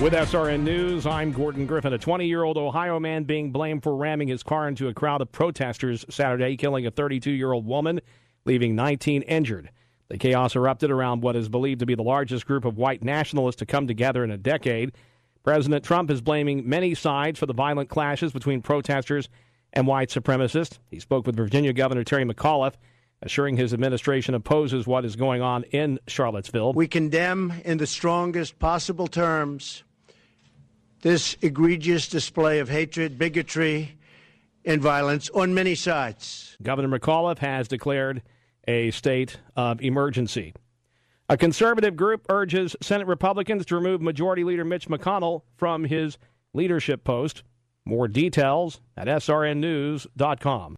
With SRN News, I'm Gordon Griffin. A 20 year old Ohio man being blamed for ramming his car into a crowd of protesters Saturday, killing a 32 year old woman, leaving 19 injured. The chaos erupted around what is believed to be the largest group of white nationalists to come together in a decade. President Trump is blaming many sides for the violent clashes between protesters and white supremacists. He spoke with Virginia Governor Terry McAuliffe, assuring his administration opposes what is going on in Charlottesville. We condemn in the strongest possible terms this egregious display of hatred, bigotry, and violence on many sides. Governor McAuliffe has declared a state of emergency. A conservative group urges Senate Republicans to remove Majority Leader Mitch McConnell from his leadership post. More details at srnnews.com.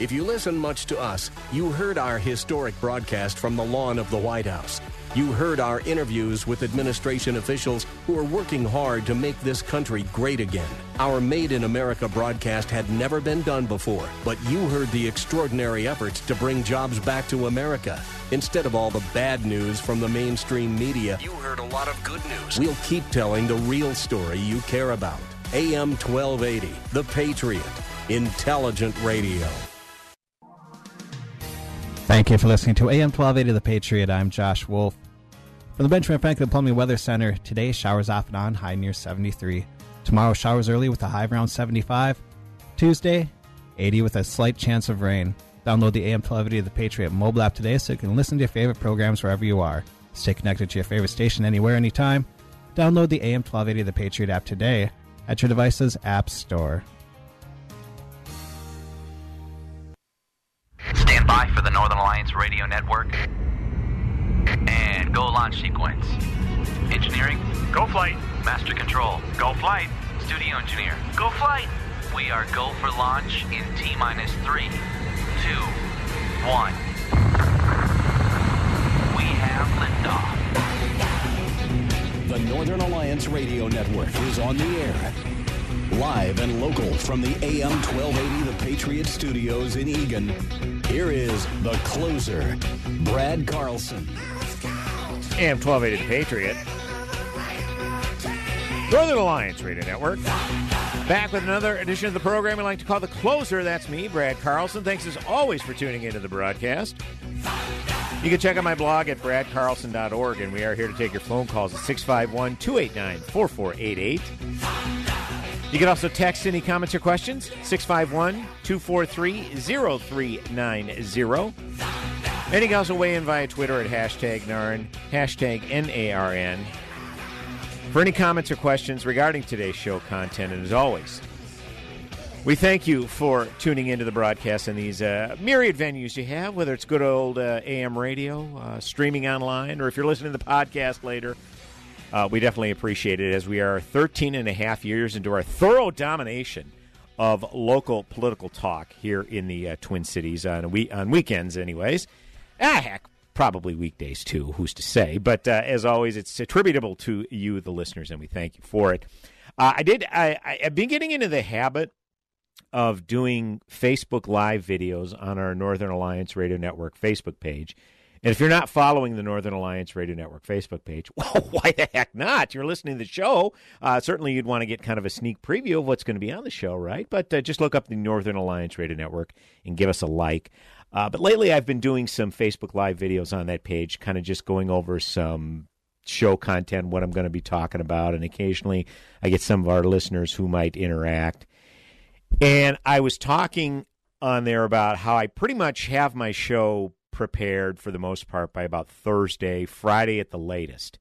If you listen much to us, you heard our historic broadcast from the lawn of the White House. You heard our interviews with administration officials who are working hard to make this country great again. Our Made in America broadcast had never been done before, but you heard the extraordinary efforts to bring jobs back to America. Instead of all the bad news from the mainstream media, you heard a lot of good news. We'll keep telling the real story you care about. AM 1280, The Patriot, intelligent radio. Thank you for listening to AM 1280 The Patriot. I'm Josh Wolf. From the Benjamin Franklin Plumbing Weather Center, today showers off and on, high near 73. Tomorrow, showers early with a high around 75. Tuesday, 80 with a slight chance of rain. Download the AM 1280 The Patriot mobile app today so you can listen to your favorite programs wherever you are. Stay connected to your favorite station anywhere, anytime. Download the AM 1280 The Patriot app today at your device's app store. Stand by for the Northern Alliance Radio Network. And go launch sequence. Engineering, go flight. Master control, go flight. Studio engineer, go flight. We are go for launch in T minus three, two, one. We have liftoff. The Northern Alliance Radio Network is on the air. Live and local from the AM 1280 The Patriot Studios in Eagan. Here is the closer, Brad Carlson. AM 1280 The Patriot. Northern Alliance Radio Network. Back with another edition of the program we like to call The Closer. That's me, Brad Carlson. Thanks as always for tuning into the broadcast. You can check out my blog at bradcarlson.org, and we are here to take your phone calls at 651 289 4488. You can also text any comments or questions, 651 243 0390. And you can also weigh in via Twitter at hashtag NARN, hashtag N-A-R-N. For any comments or questions regarding today's show content, and as always, we thank you for tuning into the broadcast in these uh, myriad venues you have, whether it's good old uh, AM radio, uh, streaming online, or if you're listening to the podcast later. Uh, we definitely appreciate it as we are 13 and a half years into our thorough domination of local political talk here in the uh, Twin Cities on, we- on weekends, anyways. Ah, heck, probably weekdays too, who's to say. But uh, as always, it's attributable to you, the listeners, and we thank you for it. Uh, I did, I, I've been getting into the habit of doing Facebook Live videos on our Northern Alliance Radio Network Facebook page. And if you're not following the Northern Alliance Radio Network Facebook page, well, why the heck not? You're listening to the show. Uh, certainly, you'd want to get kind of a sneak preview of what's going to be on the show, right? But uh, just look up the Northern Alliance Radio Network and give us a like. Uh, but lately, I've been doing some Facebook Live videos on that page, kind of just going over some show content, what I'm going to be talking about, and occasionally I get some of our listeners who might interact. And I was talking on there about how I pretty much have my show prepared for the most part by about Thursday, Friday at the latest,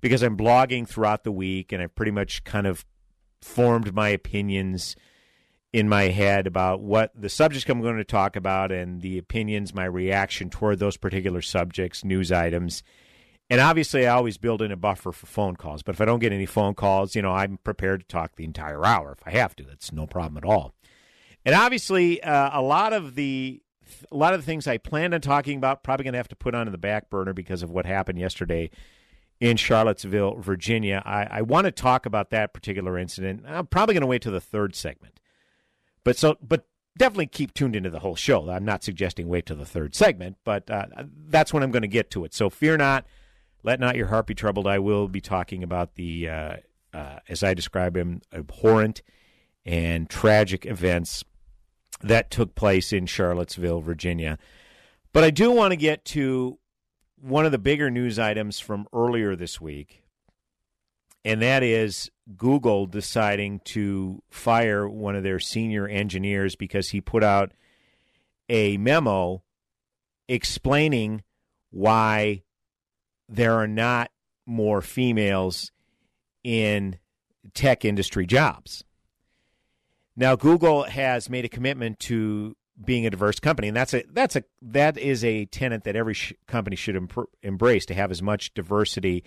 because I'm blogging throughout the week and I've pretty much kind of formed my opinions in my head about what the subjects I'm going to talk about and the opinions, my reaction toward those particular subjects, news items. And obviously, I always build in a buffer for phone calls. But if I don't get any phone calls, you know, I'm prepared to talk the entire hour if I have to. That's no problem at all. And obviously, uh, a lot of the a lot of the things I planned on talking about probably going to have to put on the back burner because of what happened yesterday in Charlottesville, Virginia. I, I want to talk about that particular incident. I'm probably going to wait till the third segment. But so, but definitely keep tuned into the whole show. I'm not suggesting wait till the third segment, but uh, that's when I'm going to get to it. So fear not, let not your heart be troubled. I will be talking about the, uh, uh, as I describe them, abhorrent and tragic events that took place in Charlottesville, Virginia. But I do want to get to one of the bigger news items from earlier this week, and that is Google deciding to fire one of their senior engineers because he put out a memo explaining why there are not more females in tech industry jobs. Now, Google has made a commitment to being a diverse company, and that's a that's a that is a tenet that every sh- company should em- embrace to have as much diversity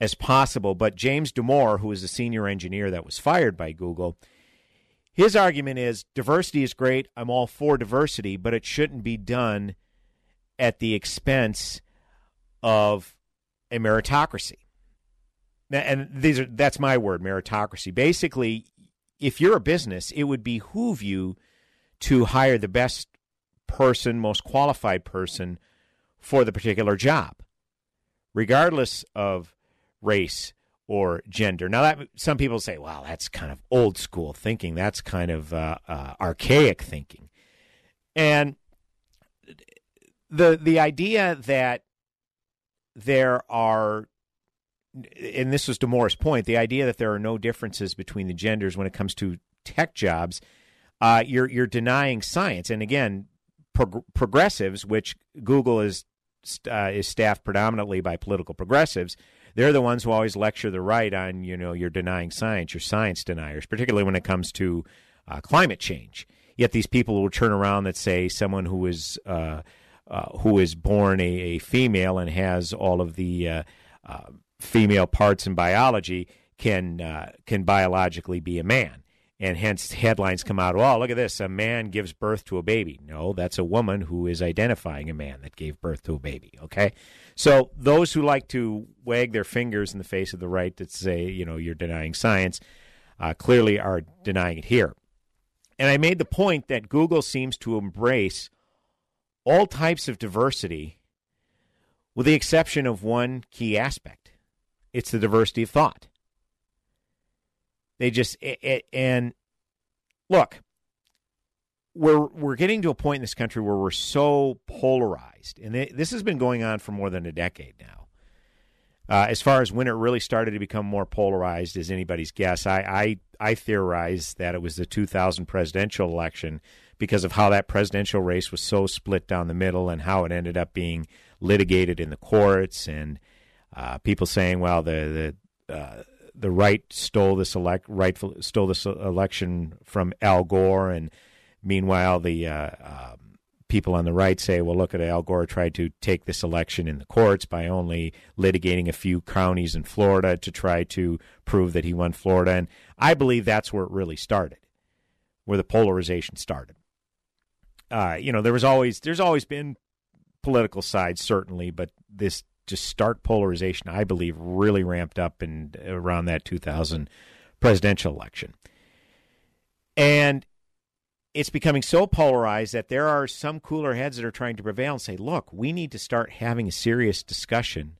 as possible. But James Damore, who is a senior engineer that was fired by Google, his argument is diversity is great. I'm all for diversity, but it shouldn't be done at the expense of a meritocracy. And these are that's my word, meritocracy. Basically, if you're a business, it would behoove you to hire the best person, most qualified person for the particular job, regardless of race or gender. Now, that some people say, "Well, that's kind of old school thinking. That's kind of uh, uh, archaic thinking," and the the idea that there are and this was Damore's point, the idea that there are no differences between the genders when it comes to tech jobs, uh, you're you're denying science. And again, prog- progressives, which Google is uh, is staffed predominantly by political progressives, they're the ones who always lecture the right on you know you're denying science, you're science deniers, particularly when it comes to uh, climate change. Yet these people will turn around that say someone who is uh, uh, who is born a, a, female and has all of the uh, female parts in biology can uh, can biologically be a man, and hence headlines come out. Oh, look at this! A man gives birth to a baby. No, that's a woman who is identifying a man that gave birth to a baby. Okay, so those who like to wag their fingers in the face of the right that say you know you're denying science uh, clearly are denying it here. And I made the point that Google seems to embrace all types of diversity, with the exception of one key aspect it's the diversity of thought. They just and look, we're we're getting to a point in this country where we're so polarized, and this has been going on for more than a decade now. Uh, as far as when it really started to become more polarized is anybody's guess. I, I I theorize that it was the 2000 presidential election because of how that presidential race was so split down the middle and how it ended up being litigated in the courts and uh, people saying, "Well, the the uh, the right stole this elect rightful stole this election from Al Gore," and meanwhile the uh, um, people on the right say, "Well, look at Al Gore tried to take this election in the courts by only litigating a few counties in Florida to try to prove that he won Florida." And I believe that's where it really started, where the polarization started. Uh, you know, there was always there's always been political sides certainly, but this just stark polarization, I believe, really ramped up in around that 2000 presidential election. And it's becoming so polarized that there are some cooler heads that are trying to prevail and say, look, we need to start having a serious discussion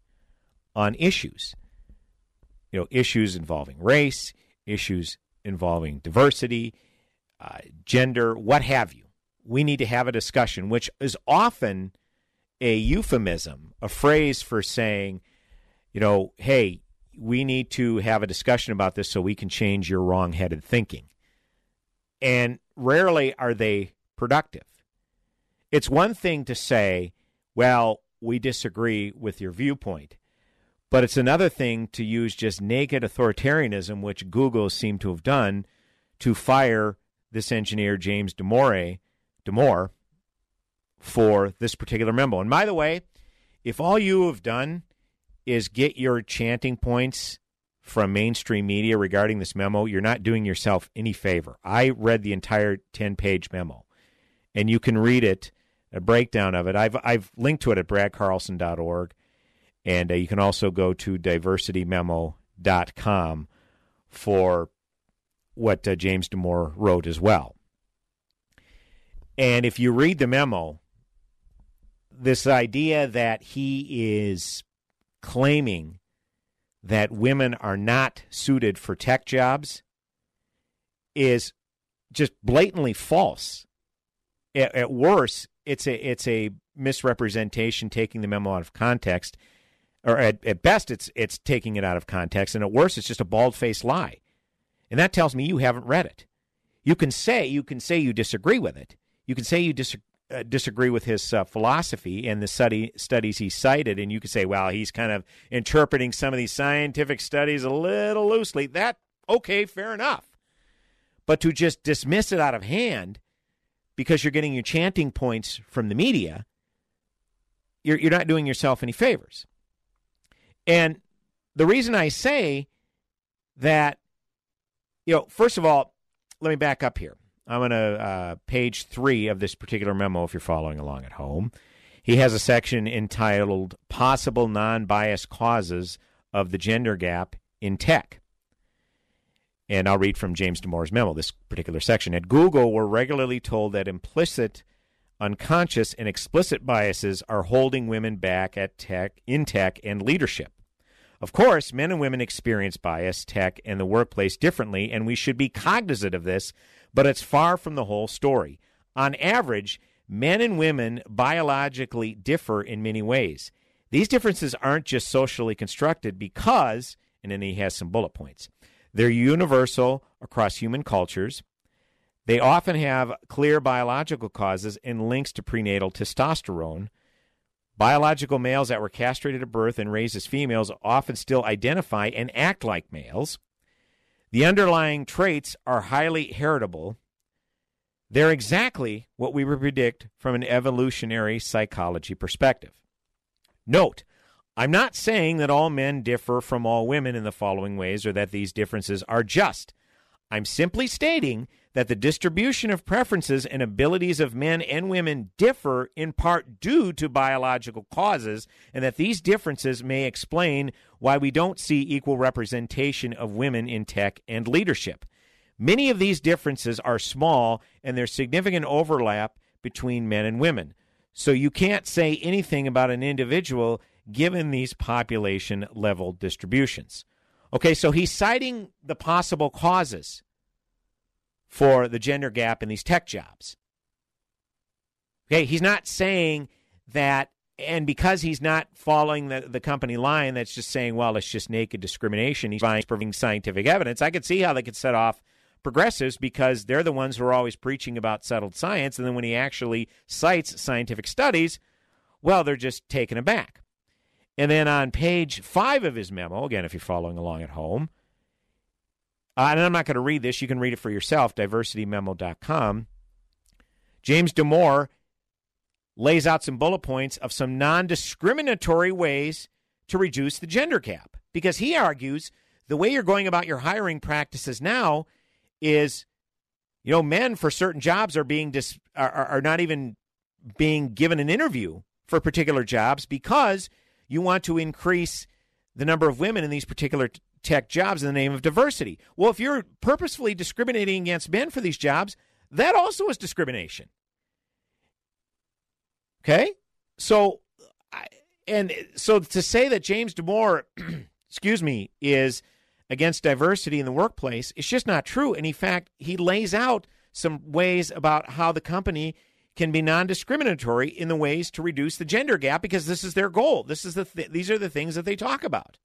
on issues. You know, issues involving race, issues involving diversity, uh, gender, what have you. We need to have a discussion, which is often a euphemism, a phrase for saying, you know, hey, we need to have a discussion about this so we can change your wrong headed thinking. And rarely are they productive. It's one thing to say, well, we disagree with your viewpoint. But it's another thing to use just naked authoritarianism, which Google seemed to have done, to fire this engineer, James Demore, Damore for this particular memo. And by the way, if all you have done is get your chanting points from mainstream media regarding this memo, you're not doing yourself any favor. I read the entire 10 page memo, and you can read it, a breakdown of it. I've, I've linked to it at bradcarlson.org, and uh, you can also go to diversitymemo.com for what uh, James Damore wrote as well. And if you read the memo, this idea that he is claiming that women are not suited for tech jobs is just blatantly false. At, at worst, it's a it's a misrepresentation, taking the memo out of context, or at, at best, it's it's taking it out of context, and at worst, it's just a bald faced lie, and that tells me you haven't read it. You can say you can say you disagree with it. You can say you disagree uh, disagree with his uh, philosophy and the study studies he cited, and you could say, well, he's kind of interpreting some of these scientific studies a little loosely. That okay, fair enough. But to just dismiss it out of hand because you're getting your chanting points from the media, you're you're not doing yourself any favors. And the reason I say that, you know, first of all, let me back up here. I'm going to uh, page three of this particular memo if you're following along at home. He has a section entitled Possible Non Bias Causes of the Gender Gap in Tech. And I'll read from James Damore's memo, this particular section. At Google, we're regularly told that implicit, unconscious, and explicit biases are holding women back at tech, in tech and leadership. Of course, men and women experience bias, tech, and the workplace differently, and we should be cognizant of this but it's far from the whole story. On average, men and women biologically differ in many ways. These differences aren't just socially constructed because, and then he has some bullet points, they're universal across human cultures. They often have clear biological causes and links to prenatal testosterone. Biological males that were castrated at birth and raised as females often still identify and act like males. The underlying traits are highly heritable. They're exactly what we would predict from an evolutionary psychology perspective. Note, I'm not saying that all men differ from all women in the following ways or that these differences are just. I'm simply stating that the distribution of preferences and abilities of men and women differ in part due to biological causes, and that these differences may explain why we don't see equal representation of women in tech and leadership. Many of these differences are small, and there's significant overlap between men and women. So you can't say anything about an individual given these population level distributions. Okay, so he's citing the possible causes for the gender gap in these tech jobs. Okay, he's not saying that, and because he's not following the, the company line that's just saying, well, it's just naked discrimination, he's providing scientific evidence. I could see how they could set off progressives because they're the ones who are always preaching about settled science. And then when he actually cites scientific studies, well, they're just taken aback. And then on page five of his memo, again, if you're following along at home, uh, and I'm not going to read this. You can read it for yourself, diversitymemo.com. James Damore lays out some bullet points of some non discriminatory ways to reduce the gender gap. Because he argues the way you're going about your hiring practices now is, you know, men for certain jobs are being dis- are, are not even being given an interview for particular jobs because you want to increase the number of women in these particular tech jobs in the name of diversity. Well, if you're purposefully discriminating against men for these jobs, that also is discrimination. Okay? So, and so to say that James Damore, excuse me, is against diversity in the workplace, it's just not true. And in fact, he lays out some ways about how the company can be non-discriminatory in the ways to reduce the gender gap because this is their goal. This is the th- these are the things that they talk about.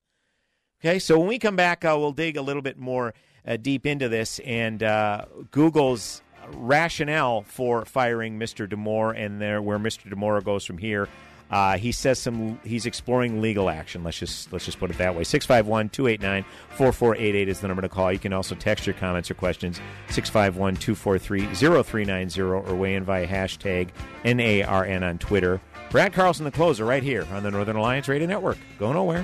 Okay, so when we come back, uh, we'll dig a little bit more uh, deep into this and uh, Google's rationale for firing Mr. Damore and there where Mr. Damore goes from here. Uh, he says some. He's exploring legal action. Let's just let's just put it that way. 651-289-4488 is the number to call. You can also text your comments or questions 651-243-0390 or weigh in via hashtag NARN on Twitter. Brad Carlson, the closer, right here on the Northern Alliance Radio Network. Go nowhere.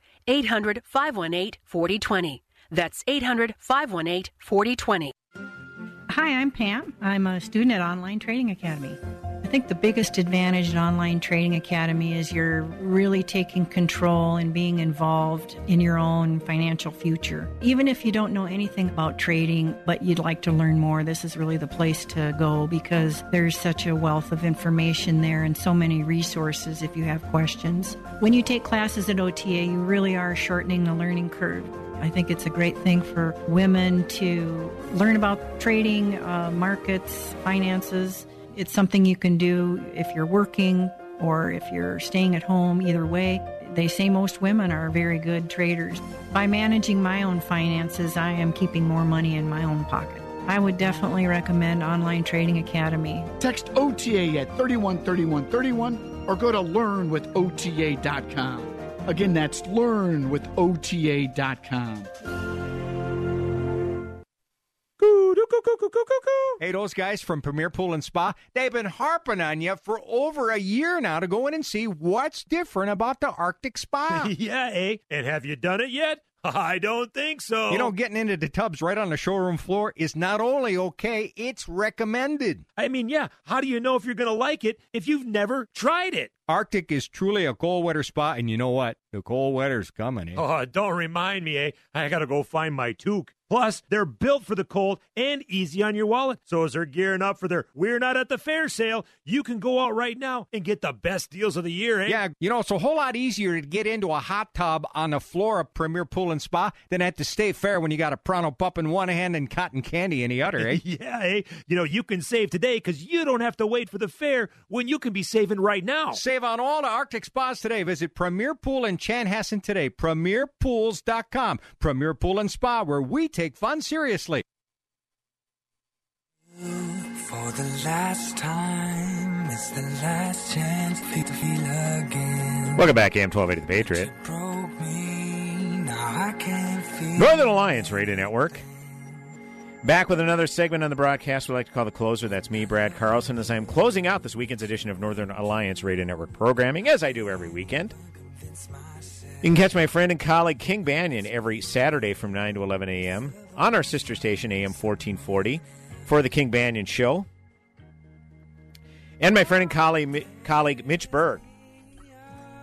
800 518 4020. That's 800 518 4020. Hi, I'm Pam. I'm a student at Online Trading Academy. I think the biggest advantage at Online Trading Academy is you're really taking control and being involved in your own financial future. Even if you don't know anything about trading, but you'd like to learn more, this is really the place to go because there's such a wealth of information there and so many resources if you have questions. When you take classes at OTA, you really are shortening the learning curve. I think it's a great thing for women to learn about trading, uh, markets, finances. It's something you can do if you're working or if you're staying at home, either way. They say most women are very good traders. By managing my own finances, I am keeping more money in my own pocket. I would definitely recommend Online Trading Academy. Text OTA at 313131 or go to learnwithota.com. Again, that's learnwithota.com. Hey, those guys from Premier Pool and Spa, they've been harping on you for over a year now to go in and see what's different about the Arctic Spa. yeah, eh? And have you done it yet? I don't think so. You know, getting into the tubs right on the showroom floor is not only okay, it's recommended. I mean, yeah, how do you know if you're going to like it if you've never tried it? Arctic is truly a cold weather spot, and you know what? The cold weather's coming. Eh? Oh, don't remind me, eh? I got to go find my toque. Plus, they're built for the cold and easy on your wallet. So as they're gearing up for their We're Not at the Fair sale, you can go out right now and get the best deals of the year, eh? Yeah, you know, it's a whole lot easier to get into a hot tub on the floor of Premier Pool and Spa than at the State Fair when you got a Pronto Pup in one hand and cotton candy in the other, eh? yeah, eh? You know, you can save today because you don't have to wait for the fair when you can be saving right now. Save on all the Arctic spas today. Visit Premier Pool in Chanhassen today. PremierPools.com. Premier Pool and Spa, where we take fun seriously. For the last time, it's the last chance to feel again. Welcome back, AM 1280 The Patriot. Me, now I can't feel Northern Alliance Radio Network. Back with another segment on the broadcast we like to call the closer. That's me, Brad Carlson, as I'm closing out this weekend's edition of Northern Alliance Radio Network programming, as I do every weekend. You can catch my friend and colleague King Banaian every Saturday from 9 to 11 a.m. on our sister station, AM 1440, for the King Banaian Show. And my friend and colleague, colleague Mitch Berg,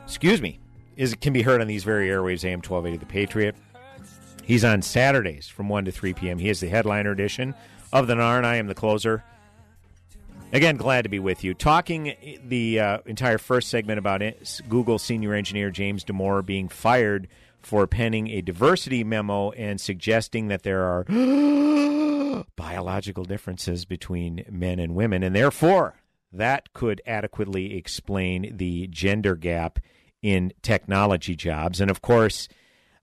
excuse me, is can be heard on these very airwaves, AM 1280 The Patriot. He's on Saturdays from 1 to 3 p.m. He is the headliner edition of the NAR, and I am the closer. Again, glad to be with you. Talking the uh, entire first segment about it, Google senior engineer James Damore being fired for penning a diversity memo and suggesting that there are biological differences between men and women, and therefore that could adequately explain the gender gap in technology jobs. And of course,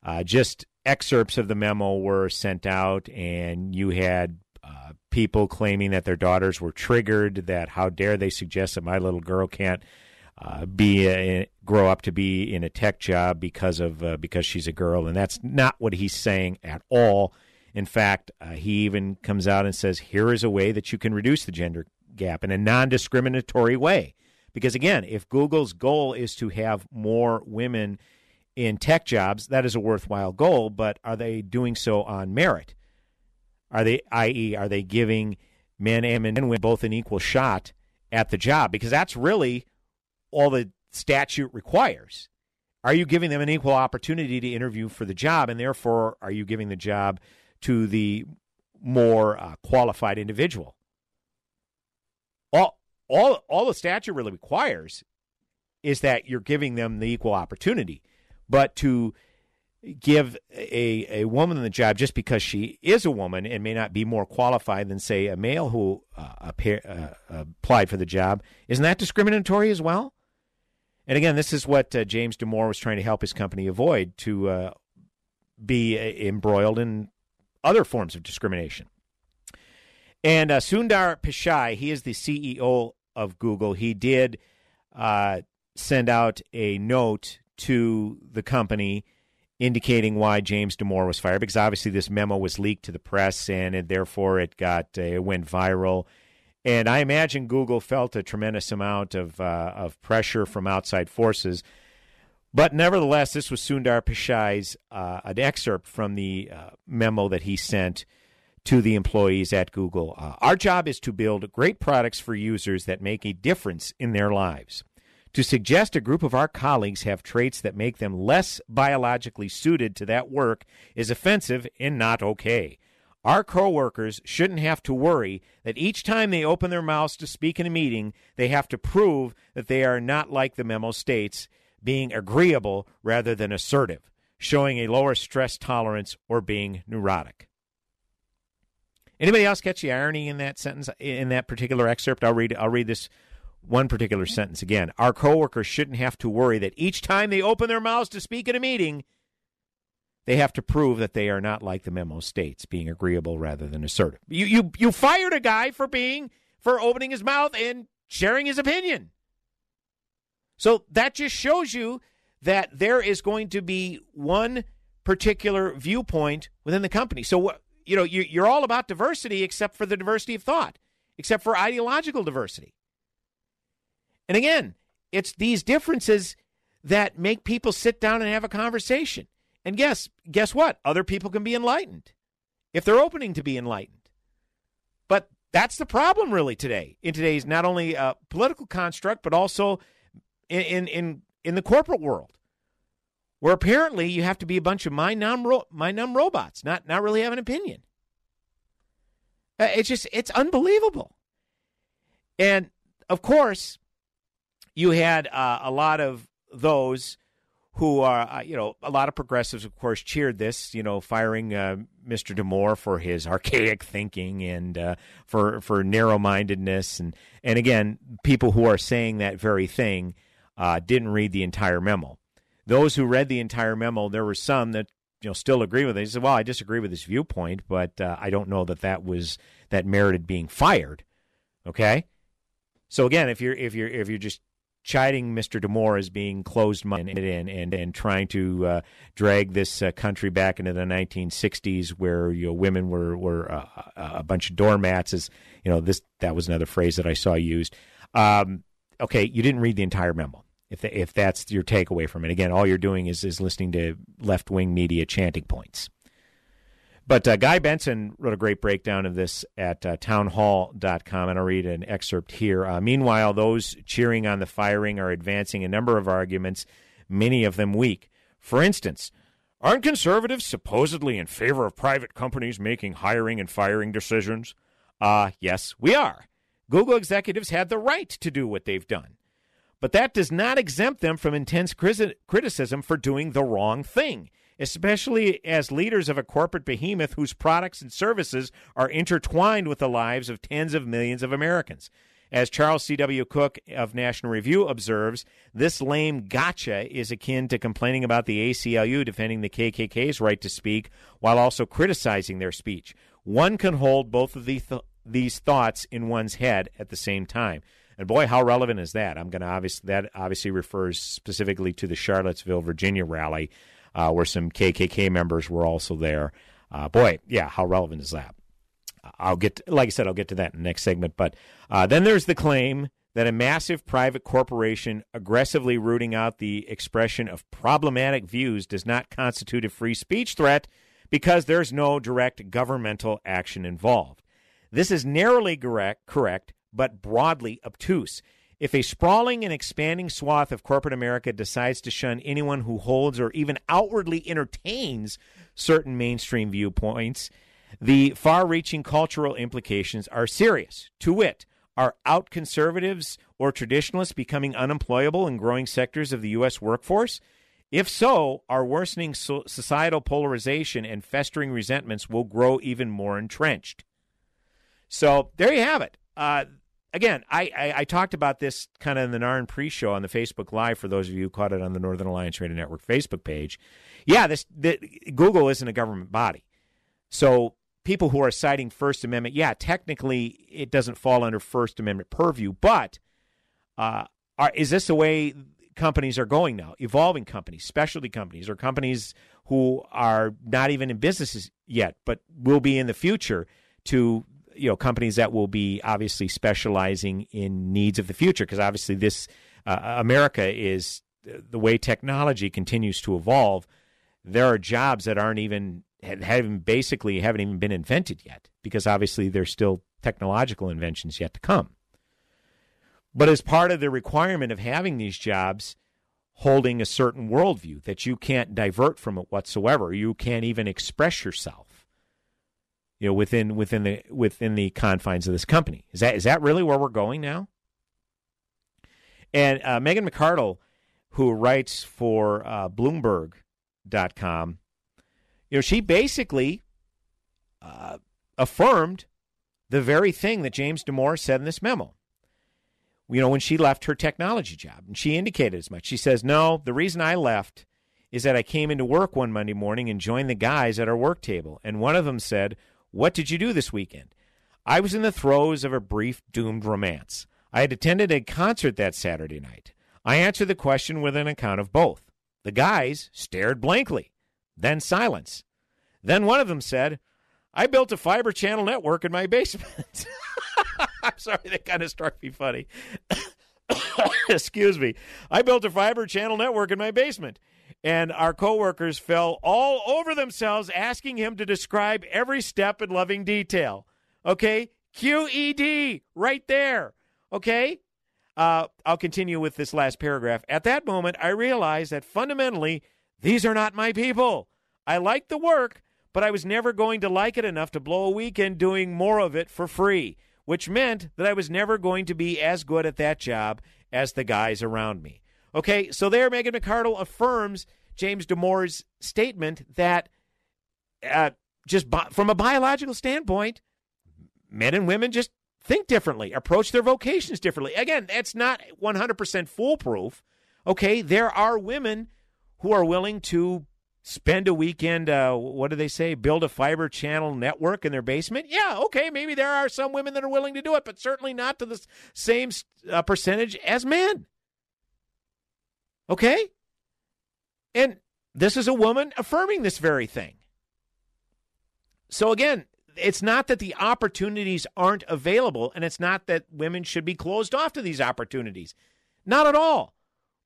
uh, just excerpts of the memo were sent out, and you had uh, people claiming that their daughters were triggered, that how dare they suggest that my little girl can't uh, be a, grow up to be in a tech job because of uh, because she's a girl, and that's not what he's saying at all. In fact, uh, he even comes out and says, "Here is a way that you can reduce the gender gap in a non-discriminatory way." Because again, if Google's goal is to have more women in tech jobs, that is a worthwhile goal. But are they doing so on merit? Are they, i.e., are they giving men and women both an equal shot at the job? Because that's really all the statute requires. Are you giving them an equal opportunity to interview for the job, and therefore are you giving the job to the more uh, qualified individual. All, all, all the statute really requires is that you're giving them the equal opportunity. But to give a, a woman the job just because she is a woman and may not be more qualified than, say, a male who uh, appear, uh, applied for the job, isn't that discriminatory as well? And again, this is what uh, James Damore was trying to help his company avoid to uh, be uh, embroiled in other forms of discrimination. And uh, Sundar Pichai, he is the CEO of Google. He did send out a note to the company indicating why James Damore was fired, because obviously this memo was leaked to the press and it, therefore it got uh, it went viral. And I imagine Google felt a tremendous amount of uh, of pressure from outside forces. But nevertheless, this was Sundar Pichai's uh, an excerpt from the uh, memo that he sent to the employees at Google. Uh, Our job is to build great products for users that make a difference in their lives. To suggest a group of our colleagues have traits that make them less biologically suited to that work is offensive and not okay. Our coworkers shouldn't have to worry that each time they open their mouths to speak in a meeting, they have to prove that they are not like the memo states, being agreeable rather than assertive, showing a lower stress tolerance, or being neurotic. Anybody else catch the irony in that sentence in that particular excerpt? I'll read I'll read this one particular sentence again. Our coworkers shouldn't have to worry that each time they open their mouths to speak at a meeting, they have to prove that they are not like the memo states, being agreeable rather than assertive. You you you fired a guy for being for opening his mouth and sharing his opinion. So that just shows you that there is going to be one particular viewpoint within the company. So you know you, are all about diversity except for the diversity of thought, except for ideological diversity. And again, it's these differences that make people sit down and have a conversation. And guess guess what? Other people can be enlightened if they're opening to be enlightened. But that's the problem really today in today's not only uh, political construct but also in, in in in the corporate world, where apparently you have to be a bunch of mind numb ro- mind numb robots, not not really have an opinion. Uh, it's just it's unbelievable. And of course, you had uh, a lot of those who are, uh, you know, a lot of progressives, of course, cheered this, you know, firing uh, Mr. Damore for his archaic thinking and uh, for for narrow mindedness, and and again, people who are saying that very thing uh, didn't read the entire memo. Those who read the entire memo, there were some that you know still agree with it. They said, "Well, I disagree with his viewpoint, but uh, I don't know that that was that merited being fired." Okay, so again, if you're if you're if you're just chiding Mr. Damore as being closed-minded and and, and trying to uh, drag this uh, country back into the 1960s, where you know women were were uh, a bunch of doormats. As you know, this that was another phrase that I saw used. Um, okay, you didn't read the entire memo. If the, if that's your takeaway from it, again, all you're doing is is listening to left wing media chanting points. But uh, Guy Benson wrote a great breakdown of this at uh, townhall.com, and I'll read an excerpt here. Uh, Meanwhile, those cheering on the firing are advancing a number of arguments, many of them weak. For instance, aren't conservatives supposedly in favor of private companies making hiring and firing decisions? Uh, yes, we are. Google executives had the right to do what they've done. But that does not exempt them from intense criticism for doing the wrong thing especially as leaders of a corporate behemoth whose products and services are intertwined with the lives of tens of millions of Americans. As Charles C.W. Cook of National Review observes, this lame gotcha is akin to complaining about the ACLU defending the KKK's right to speak while also criticizing their speech. One can hold both of these, th- these thoughts in one's head at the same time. And boy, how relevant is that? I'm going to obviously that obviously refers specifically to the Charlottesville, Virginia rally uh, where some KKK members were also there. Uh, boy, yeah, how relevant is that? I'll get, to, like I said, I'll get to that in the next segment. But uh, then there's the claim that a massive private corporation aggressively rooting out the expression of problematic views does not constitute a free speech threat because there's no direct governmental action involved. This is narrowly correct, correct but broadly obtuse. If a sprawling and expanding swath of corporate America decides to shun anyone who holds or even outwardly entertains certain mainstream viewpoints, The far reaching cultural implications are serious. To wit, are out conservatives or traditionalists becoming unemployable in growing sectors of the U.S. workforce? If so, our worsening societal polarization and festering resentments will grow even more entrenched. So there you have it. Uh, again, I, I, I, talked about this kind of in the Narn pre-show on the Facebook Live. For those of you who caught it on the Northern Alliance Radio Network Facebook page, yeah, this the, Google isn't a government body, so people who are citing First Amendment, yeah, technically it doesn't fall under First Amendment purview, but uh, are, is this the way companies are going now? Evolving companies, specialty companies, or companies who are not even in businesses yet, but will be in the future to you know companies that will be obviously specializing in needs of the future because obviously this uh, America is the way technology continues to evolve. There are jobs that aren't even haven't basically haven't even been invented yet because obviously there's still technological inventions yet to come. But as part of the requirement of having these jobs, holding a certain worldview that you can't divert from it whatsoever, you can't even express yourself. You know, within within the within the confines of this company. Is that is that really where we're going now? And uh, Megan McArdle, who writes for uh, Bloomberg.com, you know, she basically uh, affirmed the very thing that James Damore said in this memo. You know, when she left her technology job, and she indicated as much. She says, No, the reason I left is that I came into work one Monday morning and joined the guys at our work table. And one of them said, What did you do this weekend? I was in the throes of a brief doomed romance. I had attended a concert that Saturday night. I answered the question with an account of both. The guys stared blankly, then silence. Then one of them said, I built a fiber channel network in my basement. I'm sorry, that kind of struck me funny. Excuse me. I built a fiber channel network in my basement, and our coworkers fell all over themselves asking him to describe every step in loving detail. Okay? QED, right there. Okay? Uh, I'll continue with this last paragraph. At that moment, I realized that fundamentally, these are not my people. I like the work, but I was never going to like it enough to blow a weekend doing more of it for free which meant that I was never going to be as good at that job as the guys around me. Okay, so there, Megan McArdle affirms James Damore's statement that uh, just bi- from a biological standpoint, men and women just think differently, approach their vocations differently. Again, that's not 100% foolproof. Okay, there are women who are willing to spend a weekend, uh, what do they say, build a fiber channel network in their basement? Yeah, okay, maybe there are some women that are willing to do it, but certainly not to the same uh, percentage as men. Okay? And this is a woman affirming this very thing. So again, it's not that the opportunities aren't available, and it's not that women should be closed off to these opportunities. Not at all.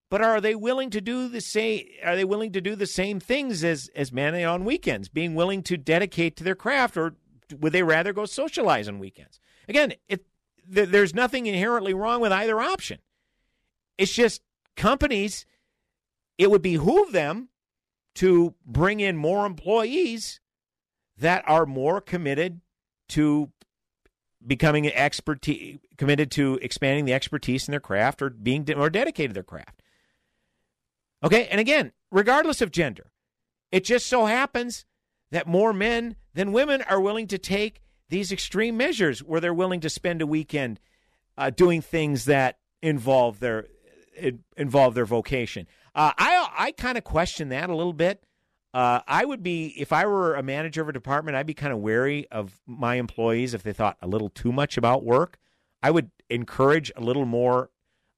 But are they willing to do the same? Are they willing to do the same things as as men on weekends? Being willing to dedicate to their craft, or would they rather go socialize on weekends? Again, it th- there's nothing inherently wrong with either option. It's just companies. It would behoove them to bring in more employees that are more committed to becoming expertise committed to expanding the expertise in their craft or being more dedicated to their craft. Okay, and again, regardless of gender, it just so happens that more men than women are willing to take these extreme measures where they're willing to spend a weekend uh, doing things that involve their involve their vocation. Uh, I I kind of question that a little bit. Uh, I would be if I were a manager of a department, I'd be kind of wary of my employees if they thought a little too much about work. I would encourage a little more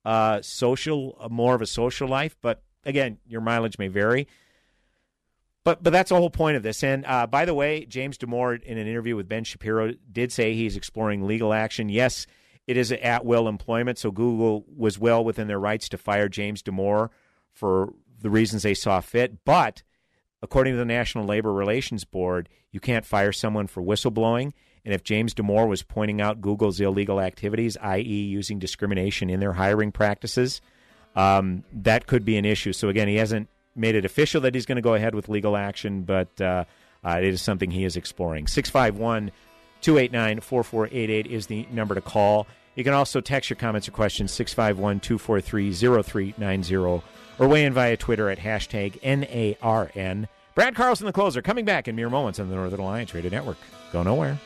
uh, social, more of a social life, but again, your mileage may vary. But but that's the whole point of this. And uh, by the way, James Damore, in an interview with Ben Shapiro, did say he's exploring legal action. Yes, it is at will employment, so Google was well within their rights to fire James Damore for the reasons they saw fit. But according to the National Labor Relations Board, you can't fire someone for whistleblowing. And if James Damore was pointing out Google's illegal activities, i.e., using discrimination in their hiring practices, um, that could be an issue. So again, he hasn't made it official that he's going to go ahead with legal action, but uh, uh, it is something he is exploring. 651 289 4488 is the number to call. You can also text your comments or questions 651 243 0390 or weigh in via Twitter at hashtag NARN. Brad Carlson, the closer, coming back in mere moments on the Northern Alliance Radio Network. Go nowhere.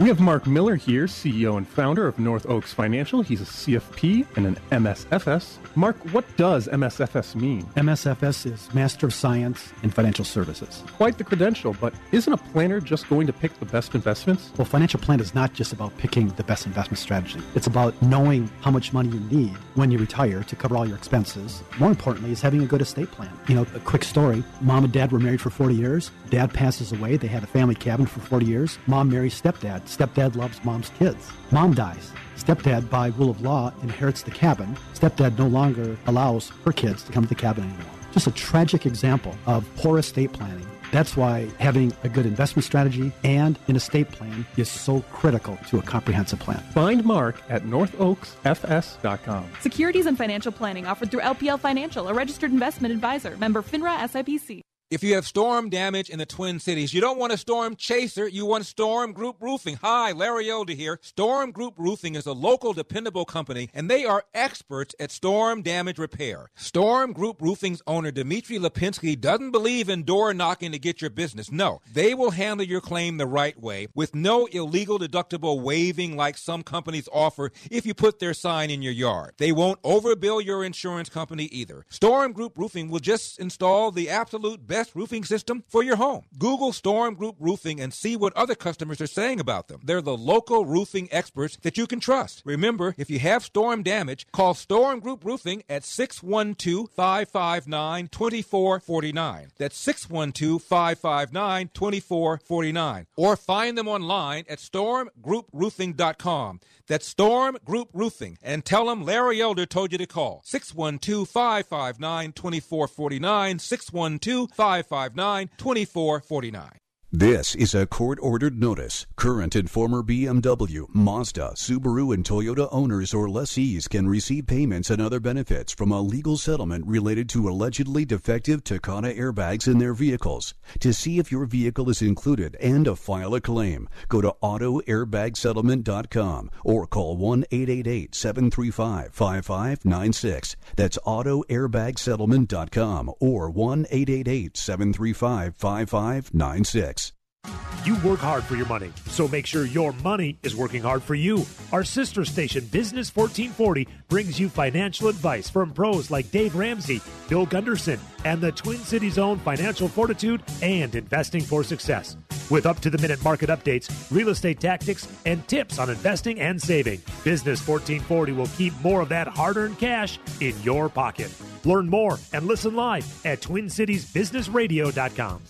We have Mark Miller here, CEO and founder of North Oaks Financial. He's a CFP and an MSFS. Mark, what does MSFS mean? MSFS is Master of Science in Financial Services. Quite the credential, but isn't a planner just going to pick the best investments? Well, financial plan is not just about picking the best investment strategy. It's about knowing how much money you need when you retire to cover all your expenses. More importantly, is having a good estate plan. You know, a quick story mom and dad were married for 40 years. Dad passes away. They had a family cabin for 40 years. Mom marries stepdad. Stepdad loves mom's kids. Mom dies. Stepdad, by rule of law, inherits the cabin. Stepdad no longer allows her kids to come to the cabin anymore. Just a tragic example of poor estate planning. That's why having a good investment strategy and an estate plan is so critical to a comprehensive plan. Find Mark at northoaksfs.com. Securities and financial planning offered through LPL Financial, a registered investment advisor, member FINRA SIPC. If you have storm damage in the Twin Cities, you don't want a storm chaser, you want Storm Group Roofing. Hi, Larry Elder here. Storm Group Roofing is a local dependable company, and they are experts at storm damage repair. Storm Group Roofing's owner, Dmitry Lipinski, doesn't believe in door knocking to get your business. No, they will handle your claim the right way with no illegal deductible waiving like some companies offer if you put their sign in your yard. They won't overbill your insurance company either. Storm Group Roofing will just install the absolute best best roofing system for your home. Google Storm Group Roofing and see what other customers are saying about them. They're the local roofing experts that you can trust. Remember, if you have storm damage, call Storm Group Roofing at 612 559 2449. That's 612 559 2449. Or find them online at stormgrouproofing.com. That's Storm Group Roofing. And tell them Larry Elder told you to call. 612 559 2449. 612 559 2449. This is a court ordered notice. Current and former BMW, Mazda, Subaru, and Toyota owners or lessees can receive payments and other benefits from a legal settlement related to allegedly defective Takata airbags in their vehicles. To see if your vehicle is included and to file a claim, go to AutoAirbagSettlement.com or call 1 888 735 5596. That's AutoAirbagSettlement.com or 1 888 735 5596. You work hard for your money, so make sure your money is working hard for you. Our sister station, Business 1440, brings you financial advice from pros like Dave Ramsey, Bill Gunderson, and the Twin Cities' own Financial Fortitude and Investing for Success. With up to the minute market updates, real estate tactics, and tips on investing and saving, Business 1440 will keep more of that hard earned cash in your pocket. Learn more and listen live at TwinCitiesBusinessRadio.com.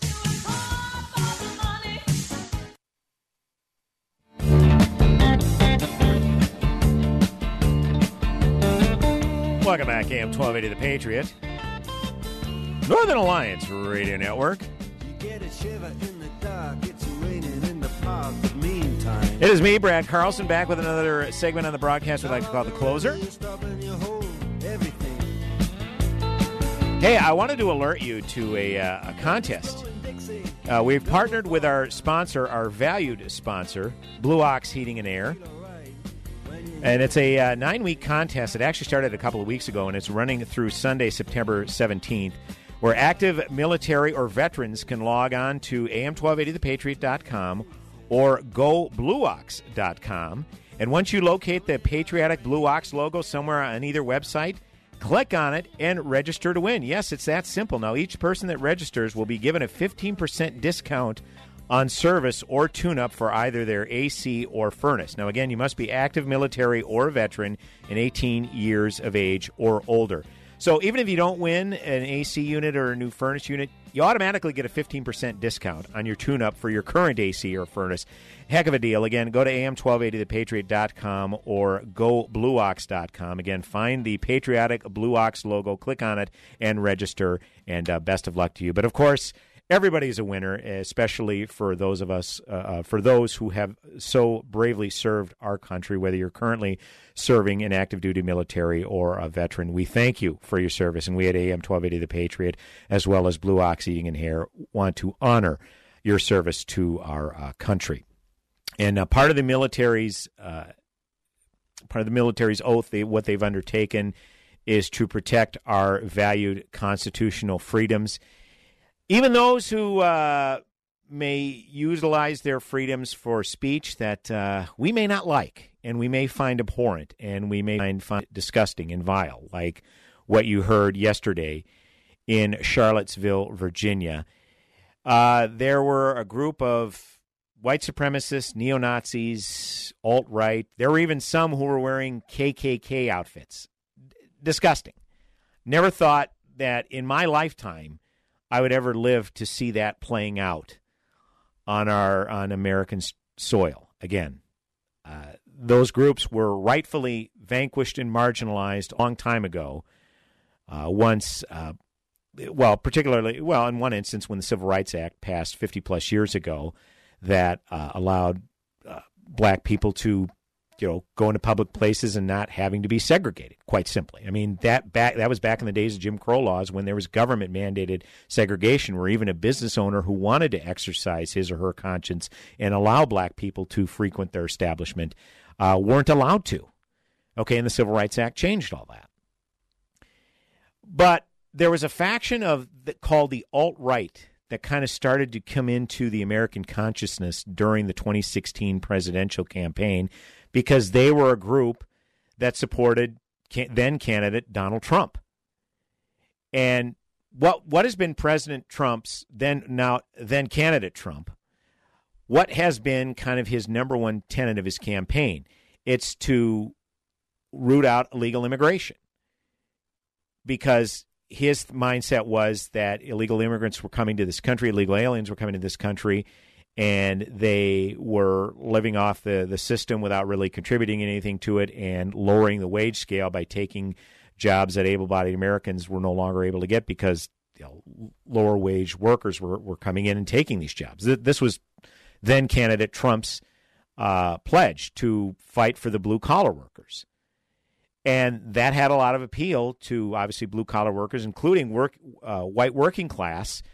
Welcome back, AM 1280 The Patriot. Northern Alliance Radio Network. It is me, Brad Carlson, back with another segment on the broadcast we like to call The Closer. Hey, I wanted to alert you to a, uh, a contest. Uh, we've partnered with our sponsor, our valued sponsor, Blue Ox Heating and Air. And it's a uh, nine week contest. It actually started a couple of weeks ago, and it's running through Sunday, September 17th, where active military or veterans can log on to am1280thepatriot.com or goblueox.com. And once you locate the patriotic Blue Ox logo somewhere on either website, click on it and register to win. Yes, it's that simple. Now, each person that registers will be given a 15% discount on service or tune up for either their AC or furnace. Now, again, you must be active military or veteran and 18 years of age or older. So, even if you don't win an AC unit or a new furnace unit, you automatically get a 15% discount on your tune up for your current AC or furnace. Heck of a deal. Again, go to am1280thepatriot.com or goblueox.com. Again, find the patriotic Blue Ox logo, click on it, and register. And uh, best of luck to you. But of course, everybody's a winner, especially for those of us, uh, uh, for those who have so bravely served our country, whether you're currently serving in active duty military or a veteran. We thank you for your service, and we at AM 1280 The Patriot, as well as Blue Ox Heating and Air, want to honor your service to our uh, country. And uh, part of the military's uh, part of the military's oath, they, what they've undertaken, is to protect our valued constitutional freedoms even those who uh, may utilize their freedoms for speech that uh, we may not like and we may find abhorrent and we may find, find disgusting and vile, like what you heard yesterday in Charlottesville, Virginia. Uh, there were a group of white supremacists, neo Nazis, alt right. There were even some who were wearing KKK outfits. D- disgusting. Never thought that in my lifetime I would ever live to see that playing out on our on American soil again. Uh, those groups were rightfully vanquished and marginalized a long time ago. Uh, once, uh, well, particularly, well, in one instance, when the Civil Rights Act passed 50 plus years ago, that uh, allowed uh, black people to you know, going to public places and not having to be segregated. Quite simply, I mean that back that was back in the days of Jim Crow laws when there was government mandated segregation, where even a business owner who wanted to exercise his or her conscience and allow black people to frequent their establishment uh, weren't allowed to. Okay, and the Civil Rights Act changed all that. But there was a faction of called the alt right that kind of started to come into the American consciousness during the 2016 presidential campaign because they were a group that supported then candidate Donald Trump. And what what has been President Trump's then now then candidate Trump? What has been kind of his number one tenet of his campaign? It's to root out illegal immigration because his mindset was that illegal immigrants were coming to this country, illegal aliens were coming to this country, and they were living off the, the system without really contributing anything to it and lowering the wage scale by taking jobs that able bodied Americans were no longer able to get because you know, lower wage workers were, were coming in and taking these jobs. This was then candidate Trump's uh, pledge to fight for the blue collar workers. And that had a lot of appeal to obviously blue collar workers, including work, uh, white working class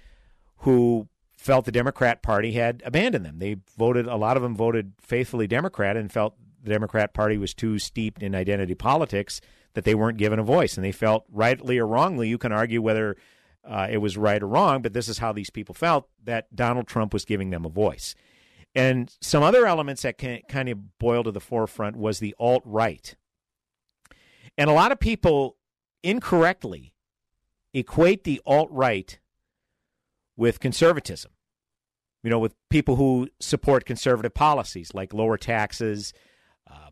who felt the Democrat Party had abandoned them. They voted, a lot of them voted faithfully Democrat and felt the Democrat Party was too steeped in identity politics that they weren't given a voice. And they felt, rightly or wrongly, you can argue whether uh, it was right or wrong, but this is how these people felt that Donald Trump was giving them a voice. And some other elements that can, kind of boil to the forefront was the alt right. And a lot of people incorrectly equate the alt right with conservatism you know, with people who support conservative policies like lower taxes, uh,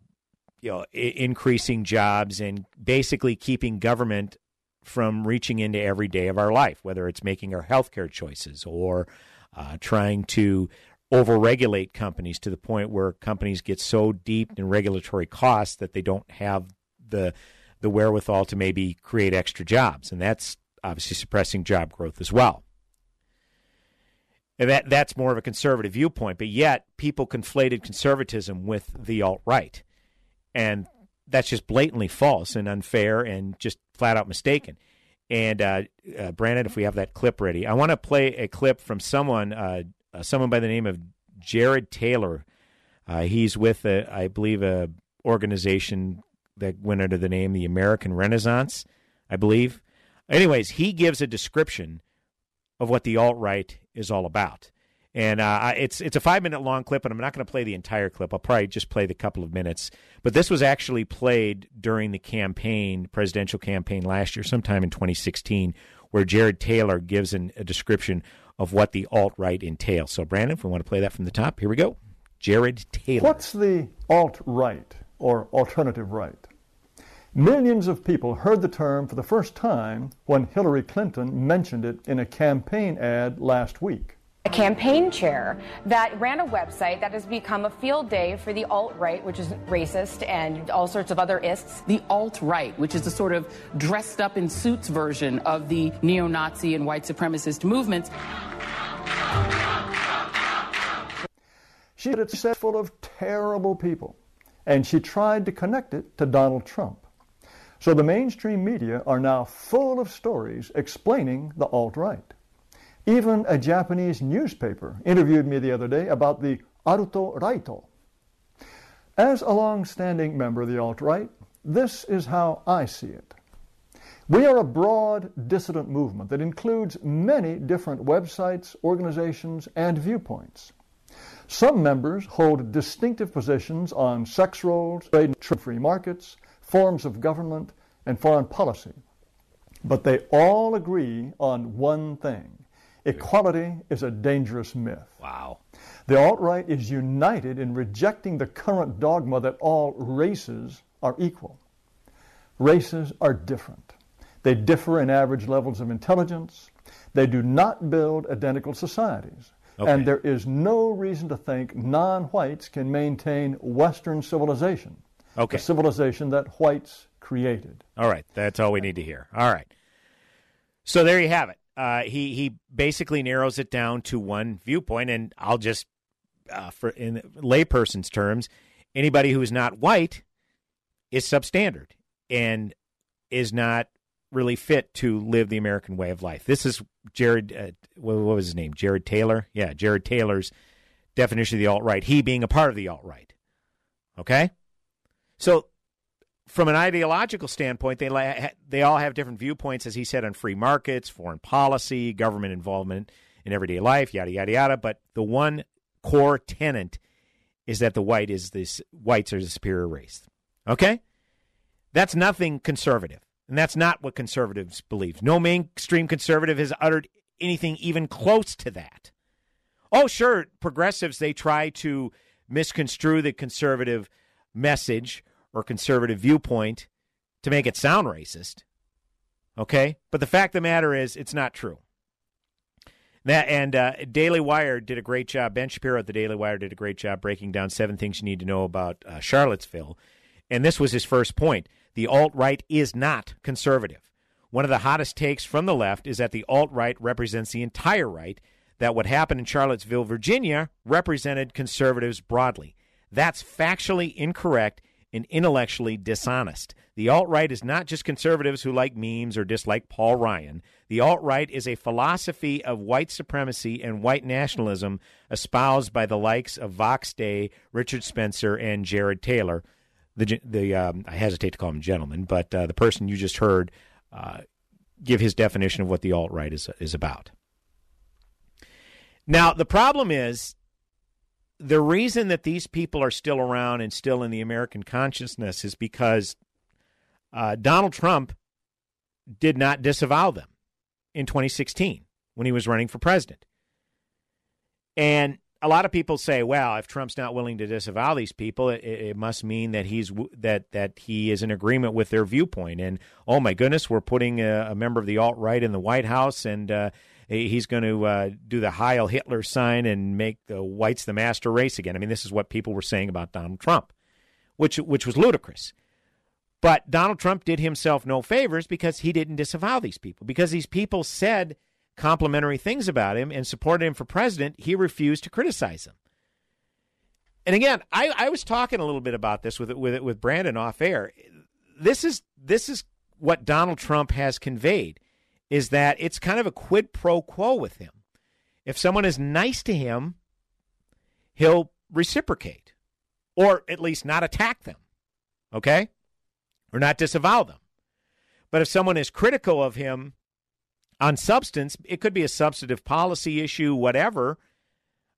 you know, I- increasing jobs, and basically keeping government from reaching into every day of our life, whether it's making our healthcare choices or uh, trying to overregulate companies to the point where companies get so deep in regulatory costs that they don't have the the wherewithal to maybe create extra jobs, and that's obviously suppressing job growth as well. And that that's more of a conservative viewpoint, but yet people conflated conservatism with the alt right, and that's just blatantly false and unfair and just flat out mistaken. And uh, uh, Brandon, if we have that clip ready, I want to play a clip from someone, uh, uh someone by the name of Jared Taylor. Uh, he's with, a, I believe, a organization that went under the name the American Renaissance, I believe. Anyways, he gives a description of what the alt right is all about. And uh, it's it's a five minute long clip, and I'm not going to play the entire clip. I'll probably just play the couple of minutes. But this was actually played during the campaign, presidential campaign last year, sometime in 2016, where Jared Taylor gives an, a description of what the alt right entails. So, Brandon, if we want to play that from the top, here we go. Jared Taylor. What's the alt right or alternative right? Millions of people heard the term for the first time when Hillary Clinton mentioned it in a campaign ad last week. A campaign chair that ran a website that has become a field day for the alt right, which is racist and all sorts of other ists. The alt right, which is a sort of dressed up in suits version of the neo Nazi and white supremacist movements. She had a set full of terrible people, and she tried to connect it to Donald Trump. So the mainstream media are now full of stories explaining the alt right. Even a Japanese newspaper interviewed me the other day about the Aruto Raito. As a long standing member of the alt right, this is how I see it. We are a broad dissident movement that includes many different websites, organizations, and viewpoints. Some members hold distinctive positions on sex roles, trade free markets, forms of government, and foreign policy. But they all agree on one thing equality is a dangerous myth. Wow. The alt right is united in rejecting the current dogma that all races are equal. Races are different. They differ in average levels of intelligence. They do not build identical societies. Okay. And there is no reason to think non whites can maintain Western civilization, Okay. the civilization that whites created. All right, that's all we need to hear. All right. So there you have it. Uh, he he basically narrows it down to one viewpoint, and I'll just, uh, for in layperson's terms, anybody who is not white is substandard and is not really fit to live the American way of life. This is Jared. Uh, what, what was his name? Jared Taylor. Yeah, Jared Taylor's definition of the alt right. He being a part of the alt right. Okay, so from an ideological standpoint, they they all have different viewpoints, as he said, on free markets, foreign policy, government involvement in everyday life, yada yada yada. But the one core tenet is that the white is this whites are the superior race. Okay, that's nothing conservative, and that's not what conservatives believe. No mainstream conservative has uttered anything even close to that. Oh, sure, progressives they try to misconstrue the conservative message or conservative viewpoint to make it sound racist. Okay? But the fact of the matter is, it's not true. That and uh, Daily Wire did a great job. Ben Shapiro at the Daily Wire did a great job breaking down seven things you need to know about uh, Charlottesville. And this was his first point. The alt right is not conservative. One of the hottest takes from the left is that the alt right represents the entire right, that what happened in Charlottesville, Virginia, represented conservatives broadly. That's factually incorrect and intellectually dishonest. The alt right is not just conservatives who like memes or dislike Paul Ryan. The alt right is a philosophy of white supremacy and white nationalism espoused by the likes of Vox Day, Richard Spencer, and Jared Taylor. The, the um, I hesitate to call him gentleman, but uh, the person you just heard uh, give his definition of what the alt right is is about. Now the problem is the reason that these people are still around and still in the American consciousness is because uh, Donald Trump did not disavow them in 2016 when he was running for president. And a lot of people say, well, if Trump's not willing to disavow these people, it, it must mean that he's that that he is in agreement with their viewpoint. And oh my goodness, we're putting a, a member of the alt right in the White House, and uh, he's going to uh, do the Heil Hitler sign and make the whites the master race again. I mean, this is what people were saying about Donald Trump, which which was ludicrous. But Donald Trump did himself no favors because he didn't disavow these people. Because these people said complimentary things about him and supported him for president, he refused to criticize them. And again, I, I was talking a little bit about this with with with Brandon off air. This is this is what Donald Trump has conveyed is that it's kind of a quid pro quo with him. If someone is nice to him, he'll reciprocate or at least not attack them. Okay? Or not disavow them. But if someone is critical of him on substance, it could be a substantive policy issue, whatever.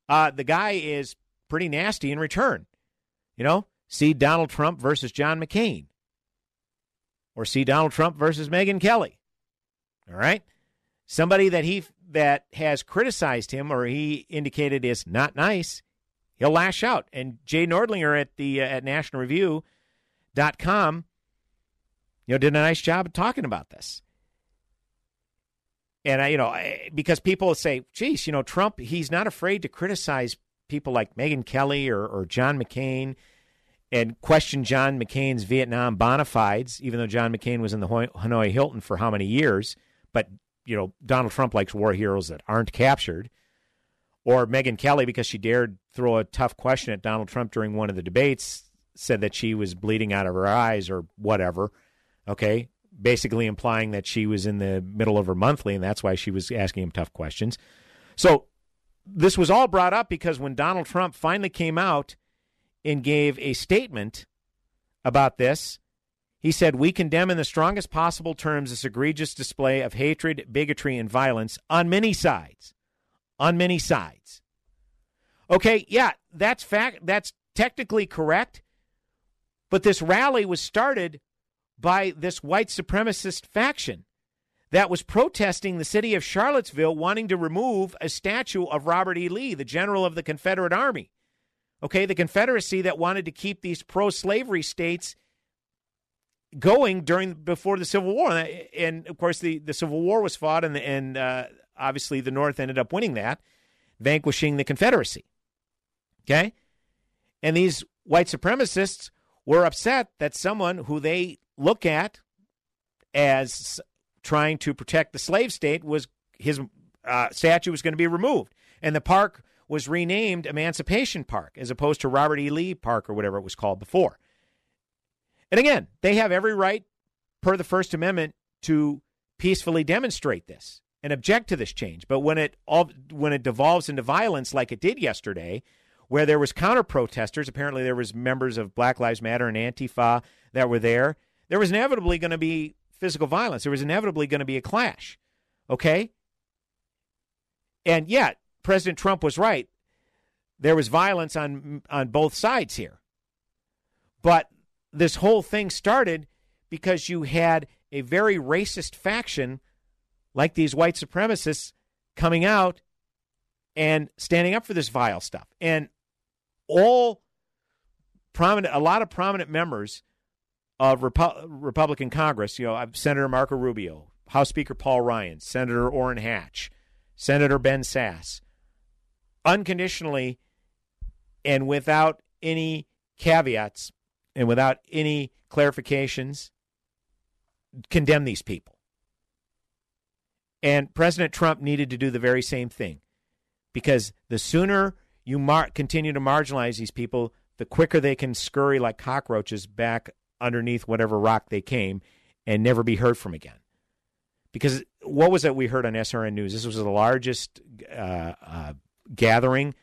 Uh, the guy is pretty nasty in return. You know, see Donald Trump versus John McCain, or see Donald Trump versus Megyn Kelly. All right, somebody that he that has criticized him or he indicated is not nice, he'll lash out. And Jay Nordlinger at the uh, at National dot com, you know, did a nice job of talking about this. And I, you know, I, because people say, "Geez, you know, Trump, he's not afraid to criticize people like Megyn Kelly or, or John McCain, and question John McCain's Vietnam bona fides, even though John McCain was in the Hanoi Hilton for how many years? But you know, Donald Trump likes war heroes that aren't captured. Or Megyn Kelly, because she dared throw a tough question at Donald Trump during one of the debates, said that she was bleeding out of her eyes or whatever. Okay. Basically implying that she was in the middle of her monthly and that's why she was asking him tough questions. So this was all brought up because when Donald Trump finally came out and gave a statement about this, he said, We condemn in the strongest possible terms this egregious display of hatred, bigotry, and violence on many sides. On many sides. Okay, yeah, that's fact that's technically correct. But this rally was started by this white supremacist faction that was protesting the city of Charlottesville wanting to remove a statue of Robert E. Lee, the general of the Confederate Army. Okay, the Confederacy that wanted to keep these pro slavery states going during before the Civil War. And of course, the, the Civil War was fought, and, and uh, obviously the North ended up winning that, vanquishing the Confederacy. Okay? And these white supremacists were upset that someone who they look at as trying to protect the slave state was his uh, statue was going to be removed, and the park was renamed Emancipation Park as opposed to Robert E. Lee Park or whatever it was called before. And again, they have every right, per the First Amendment, to peacefully demonstrate this and object to this change. But when it all when it devolves into violence, like it did yesterday, where there was counter protesters, apparently there was members of Black Lives Matter and Antifa that were there. There was inevitably going to be physical violence. There was inevitably going to be a clash. Okay? And yet, President Trump was right. There was violence on on both sides here. But this whole thing started because you had a very racist faction like these white supremacists coming out and standing up for this vile stuff. And all prominent, a lot of prominent members of Repu- Republican Congress, you know, Senator Marco Rubio, House Speaker Paul Ryan, Senator Orrin Hatch, Senator Ben Sasse, unconditionally and without any caveats and without any clarifications condemn these people. And President Trump needed to do the very same thing because the sooner you mar- continue to marginalize these people, the quicker they can scurry like cockroaches back underneath whatever rock they came and never be heard from again. Because what was it we heard on SRN News? This was the largest uh, uh, gathering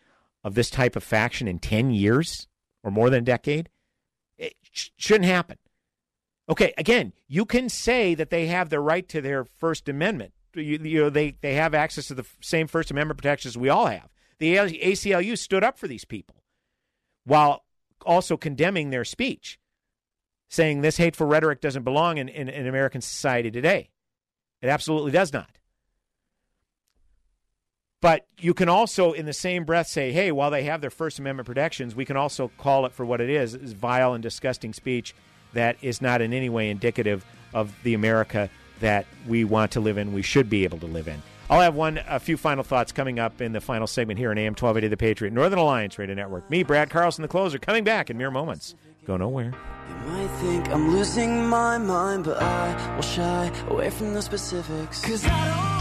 of this type of faction in 10 years or more than a decade. Shouldn't happen. Okay, again, you can say that they have the right to their First Amendment. You, you know, they, they have access to the same First Amendment protections we all have. The ACLU stood up for these people while also condemning their speech, saying this hateful rhetoric doesn't belong in, in, in American society today. It absolutely does not. But you can also, in the same breath, say, hey, while they have their First Amendment protections, we can also call it for what it is, is vile and disgusting speech that is not in any way indicative of the America that we want to live in, we should be able to live in. I'll have one, a few final thoughts coming up in the final segment here on AM 1280 The Patriot, Northern Alliance Radio Network. Me, Brad Carlson, the closer, coming back in mere moments. Go nowhere. You might think I'm losing my mind, but I will shy away from the specifics. Cause I don't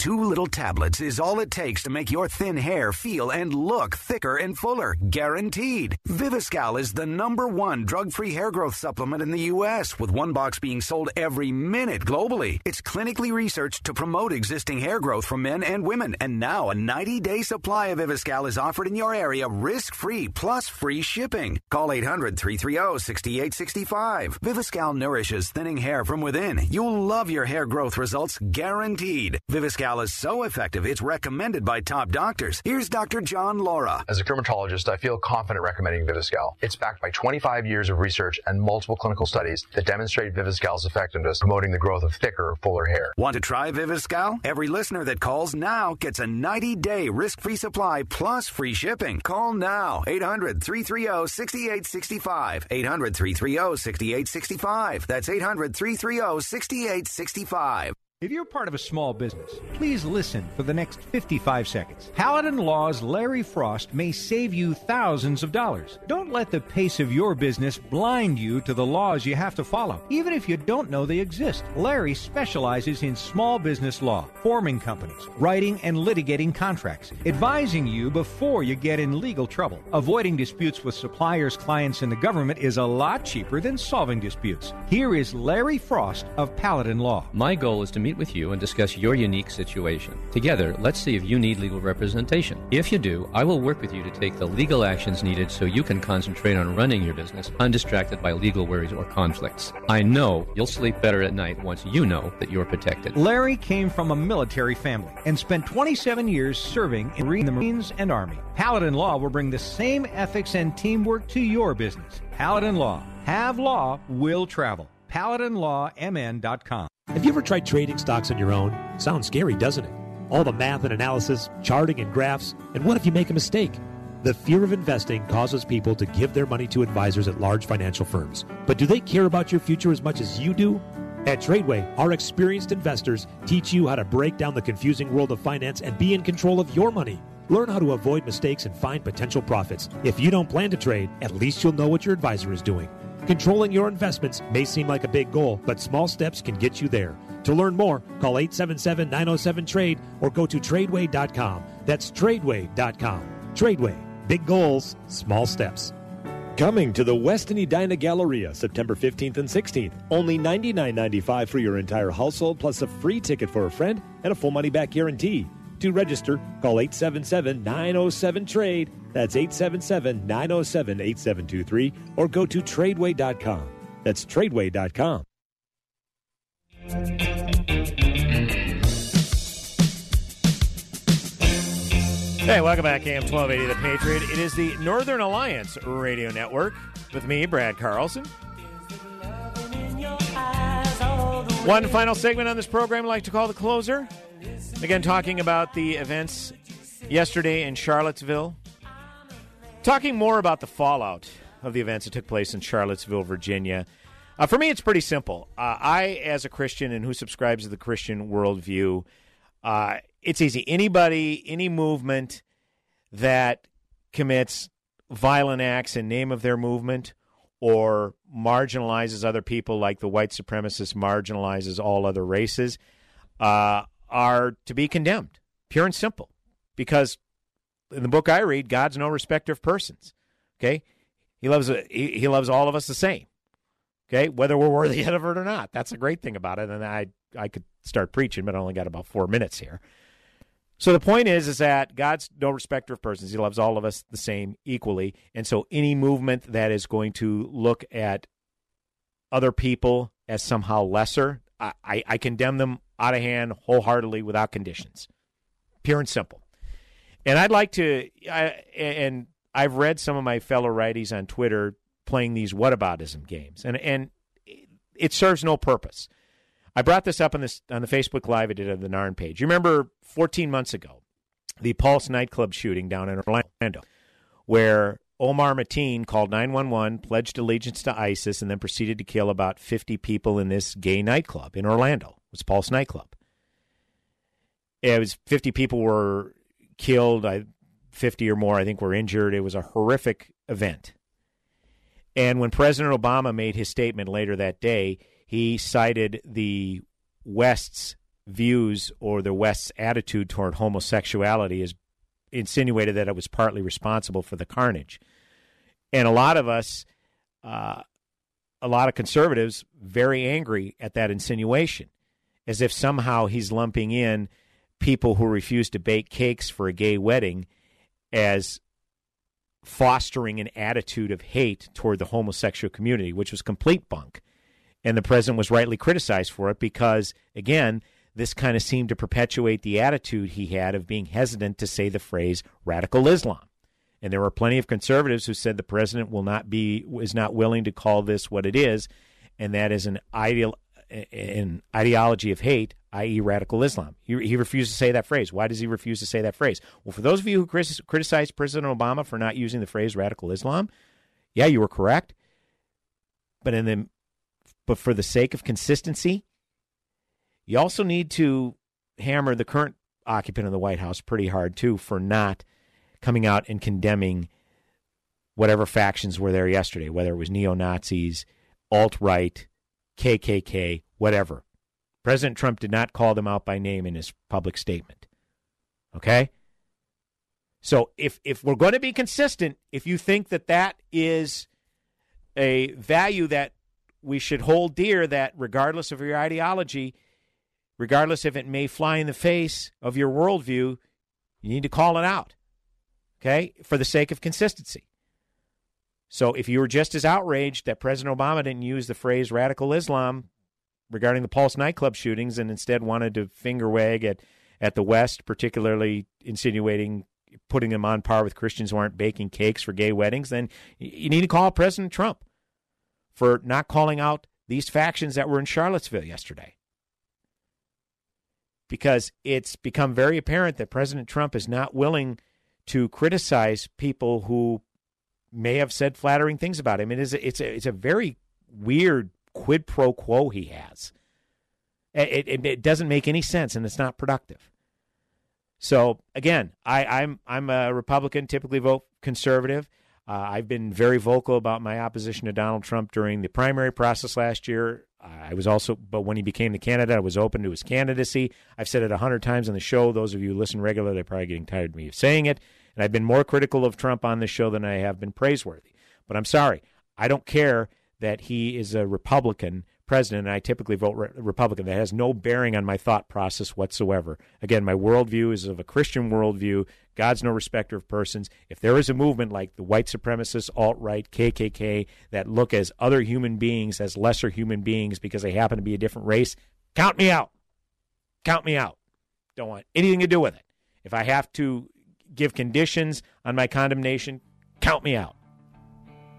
Two little tablets is all it takes to make your thin hair feel and look thicker and fuller. Guaranteed. Viviscal is the number one drug free hair growth supplement in the U.S., with one box being sold every minute globally. It's clinically researched to promote existing hair growth for men and women. And now a 90 day supply of Viviscal is offered in your area risk free plus free shipping. Call 800 330 6865. Viviscal nourishes thinning hair from within. You'll love your hair growth results guaranteed. Viviscal is so effective, it's recommended by top doctors. Here's Dr. John Laura. As a dermatologist, I feel confident recommending Viviscal. It's backed by 25 years of research and multiple clinical studies that demonstrate Viviscal's effectiveness promoting the growth of thicker, fuller hair. Want to try Viviscal? Every listener that calls now gets a 90 day risk free supply plus free shipping. Call now 800 330 6865. 800 330 6865. That's 800 330 6865. If you're part of a small business, please listen for the next 55 seconds. Paladin Law's Larry Frost may save you thousands of dollars. Don't let the pace of your business blind you to the laws you have to follow, even if you don't know they exist. Larry specializes in small business law, forming companies, writing and litigating contracts, advising you before you get in legal trouble. Avoiding disputes with suppliers, clients, and the government is a lot cheaper than solving disputes. Here is Larry Frost of Paladin Law. My goal is to meet with you and discuss your unique situation. Together, let's see if you need legal representation. If you do, I will work with you to take the legal actions needed so you can concentrate on running your business undistracted by legal worries or conflicts. I know you'll sleep better at night once you know that you're protected. Larry came from a military family and spent 27 years serving in the Marines and Army. Paladin Law will bring the same ethics and teamwork to your business. Paladin Law. Have law, will travel. PaladinLawMN.com. Have you ever tried trading stocks on your own? Sounds scary, doesn't it? All the math and analysis, charting and graphs, and what if you make a mistake? The fear of investing causes people to give their money to advisors at large financial firms. But do they care about your future as much as you do? At Tradeway, our experienced investors teach you how to break down the confusing world of finance and be in control of your money. Learn how to avoid mistakes and find potential profits. If you don't plan to trade, at least you'll know what your advisor is doing. Controlling your investments may seem like a big goal, but small steps can get you there. To learn more, call 877 907 TRADE or go to tradeway.com. That's tradeway.com. Tradeway, big goals, small steps. Coming to the Westin Edina Galleria September 15th and 16th. Only $99.95 for your entire household, plus a free ticket for a friend and a full money back guarantee. To register, call 877 907 TRADE. That's 877 907 8723 or go to tradeway.com. That's tradeway.com. Hey, welcome back, AM 1280 The Patriot. It is the Northern Alliance Radio Network with me, Brad Carlson. One final segment on this program I'd like to call the closer. Again, talking about the events yesterday in Charlottesville. Talking more about the fallout of the events that took place in Charlottesville, Virginia. Uh, for me, it's pretty simple. Uh, I, as a Christian and who subscribes to the Christian worldview, uh, it's easy. Anybody, any movement that commits violent acts in name of their movement or marginalizes other people like the white supremacist marginalizes all other races uh, are to be condemned, pure and simple. Because in the book I read, God's no respecter of persons. Okay, He loves he, he loves all of us the same. Okay, whether we're worthy of it or not. That's a great thing about it. And I I could start preaching, but I only got about four minutes here. So the point is, is that God's no respecter of persons. He loves all of us the same equally, and so any movement that is going to look at other people as somehow lesser, I, I, I condemn them out of hand, wholeheartedly, without conditions, pure and simple. And I'd like to, I, and I've read some of my fellow righties on Twitter playing these whataboutism games, and and it serves no purpose. I brought this up on this on the Facebook Live I did on the Narn page. You remember 14 months ago, the Pulse nightclub shooting down in Orlando, where Omar Mateen called 911, pledged allegiance to ISIS, and then proceeded to kill about 50 people in this gay nightclub in Orlando. It was Pulse nightclub. It was 50 people were killed. I 50 or more, I think, were injured. It was a horrific event. And when President Obama made his statement later that day, he cited the West's views or the West's attitude toward homosexuality as insinuated that it was partly responsible for the carnage. And a lot of us, uh, a lot of conservatives, very angry at that insinuation, as if somehow he's lumping in people who refuse to bake cakes for a gay wedding as fostering an attitude of hate toward the homosexual community, which was complete bunk. And the president was rightly criticized for it because, again, this kind of seemed to perpetuate the attitude he had of being hesitant to say the phrase radical Islam. And there were plenty of conservatives who said the president will not be is not willing to call this what it is, and that is an ideal an ideology of hate, i.e., radical Islam. He, he refused to say that phrase. Why does he refuse to say that phrase? Well, for those of you who criticize President Obama for not using the phrase radical Islam, yeah, you were correct. But in the but for the sake of consistency, You also need to hammer the current occupant of the White House pretty hard, too, for not coming out and condemning whatever factions were there yesterday, whether it was neo Nazis, alt right, KKK, whatever. President Trump did not call them out by name in his public statement. Okay? So if if we're going to be consistent, if you think that that is a value that we should hold dear, that regardless of your ideology, regardless if it may fly in the face of your worldview, you need to call it out. Okay? For the sake of consistency. So if you were just as outraged that President Obama didn't use the phrase radical Islam regarding the Pulse nightclub shootings and instead wanted to finger wag at, at the West, particularly insinuating putting them on par with Christians who aren't baking cakes for gay weddings, then you need to call President Trump for not calling out these factions that were in Charlottesville yesterday. Because it's become very apparent that President Trump is not willing to criticize people who may have said flattering things about him. It is it's a, it's a very weird quid pro quo he has. It, it, it doesn't make any sense and it's not productive. So again, I, I'm I'm a Republican, typically vote conservative. Uh, I've been very vocal about my opposition to Donald Trump during the primary process last year. I was also, but when he became the candidate, I was open to his candidacy. I've said it a hundred times on the show. Those of you who listen regularly they're probably getting tired of me saying it. And I've been more critical of Trump on this show than I have been praiseworthy. But I'm sorry, I don't care that he is a Republican president, and I typically vote re- Republican. That has no bearing on my thought process whatsoever. Again, my worldview is of a Christian worldview. God's no respecter of persons. If there is a movement like the white supremacist, alt right, KKK that look as other human beings as lesser human beings because they happen to be a different race, count me out. Count me out. Don't want anything to do with it. If I have to give conditions on my condemnation, count me out.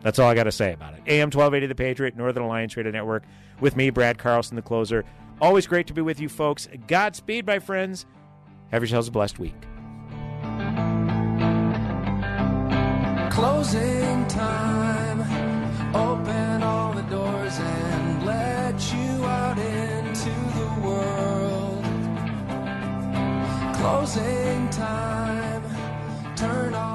That's all I got to say about it. AM 1280 The Patriot, Northern Alliance Radio Network, with me, Brad Carlson, the closer. Always great to be with you, folks. Godspeed, my friends. Have yourselves a blessed week. Closing time. Open all the doors and let you out into the world. Closing time. Turn all of the lights.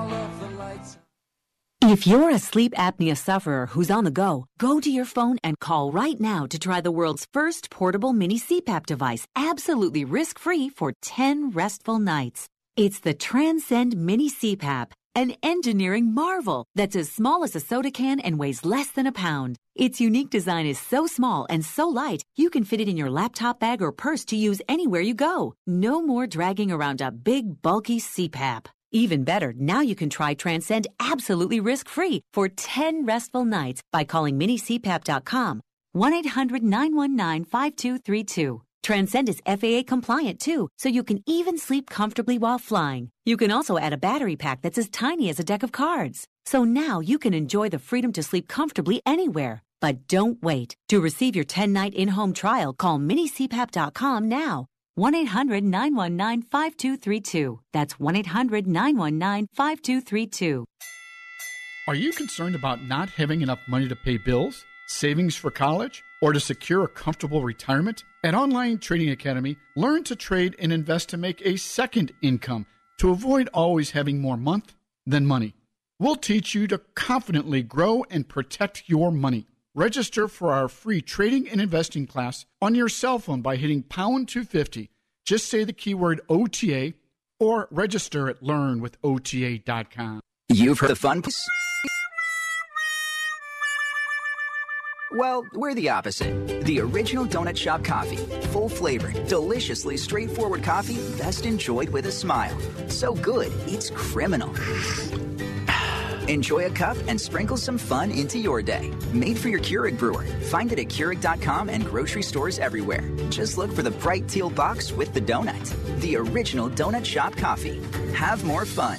If you're a sleep apnea sufferer who's on the go, go to your phone and call right now to try the world's first portable mini CPAP device, absolutely risk free for 10 restful nights. It's the Transcend Mini CPAP, an engineering marvel that's as small as a soda can and weighs less than a pound. Its unique design is so small and so light, you can fit it in your laptop bag or purse to use anywhere you go. No more dragging around a big, bulky CPAP. Even better, now you can try Transcend absolutely risk free for 10 restful nights by calling minicpap.com 1 800 919 5232. Transcend is FAA compliant too, so you can even sleep comfortably while flying. You can also add a battery pack that's as tiny as a deck of cards. So now you can enjoy the freedom to sleep comfortably anywhere. But don't wait. To receive your 10 night in home trial, call minicpap.com now. 1 800 919 5232. That's 1 800 919 5232. Are you concerned about not having enough money to pay bills, savings for college, or to secure a comfortable retirement? At Online Trading Academy, learn to trade and invest to make a second income to avoid always having more month than money. We'll teach you to confidently grow and protect your money. Register for our free trading and investing class on your cell phone by hitting pound 250. Just say the keyword OTA or register at learnwithota.com. You've heard the fun. Well, we're the opposite. The original Donut Shop coffee. Full flavored, deliciously straightforward coffee, best enjoyed with a smile. So good, it's criminal. Enjoy a cup and sprinkle some fun into your day. Made for your Keurig brewer. Find it at Keurig.com and grocery stores everywhere. Just look for the bright teal box with the donut. The original Donut Shop coffee. Have more fun.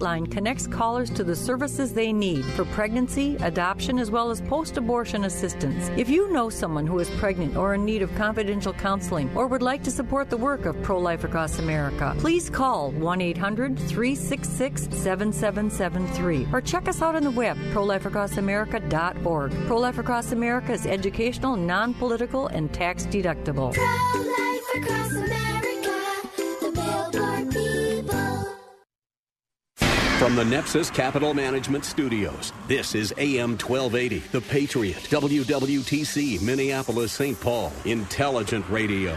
connects callers to the services they need for pregnancy, adoption, as well as post abortion assistance. If you know someone who is pregnant or in need of confidential counseling or would like to support the work of Pro Life Across America, please call 1 800 366 7773 or check us out on the web, prolifeacrossamerica.org. Pro Life Across America is educational, non political, and tax deductible. From the Nepsis Capital Management Studios, this is AM 1280, The Patriot, WWTC, Minneapolis, St. Paul, Intelligent Radio.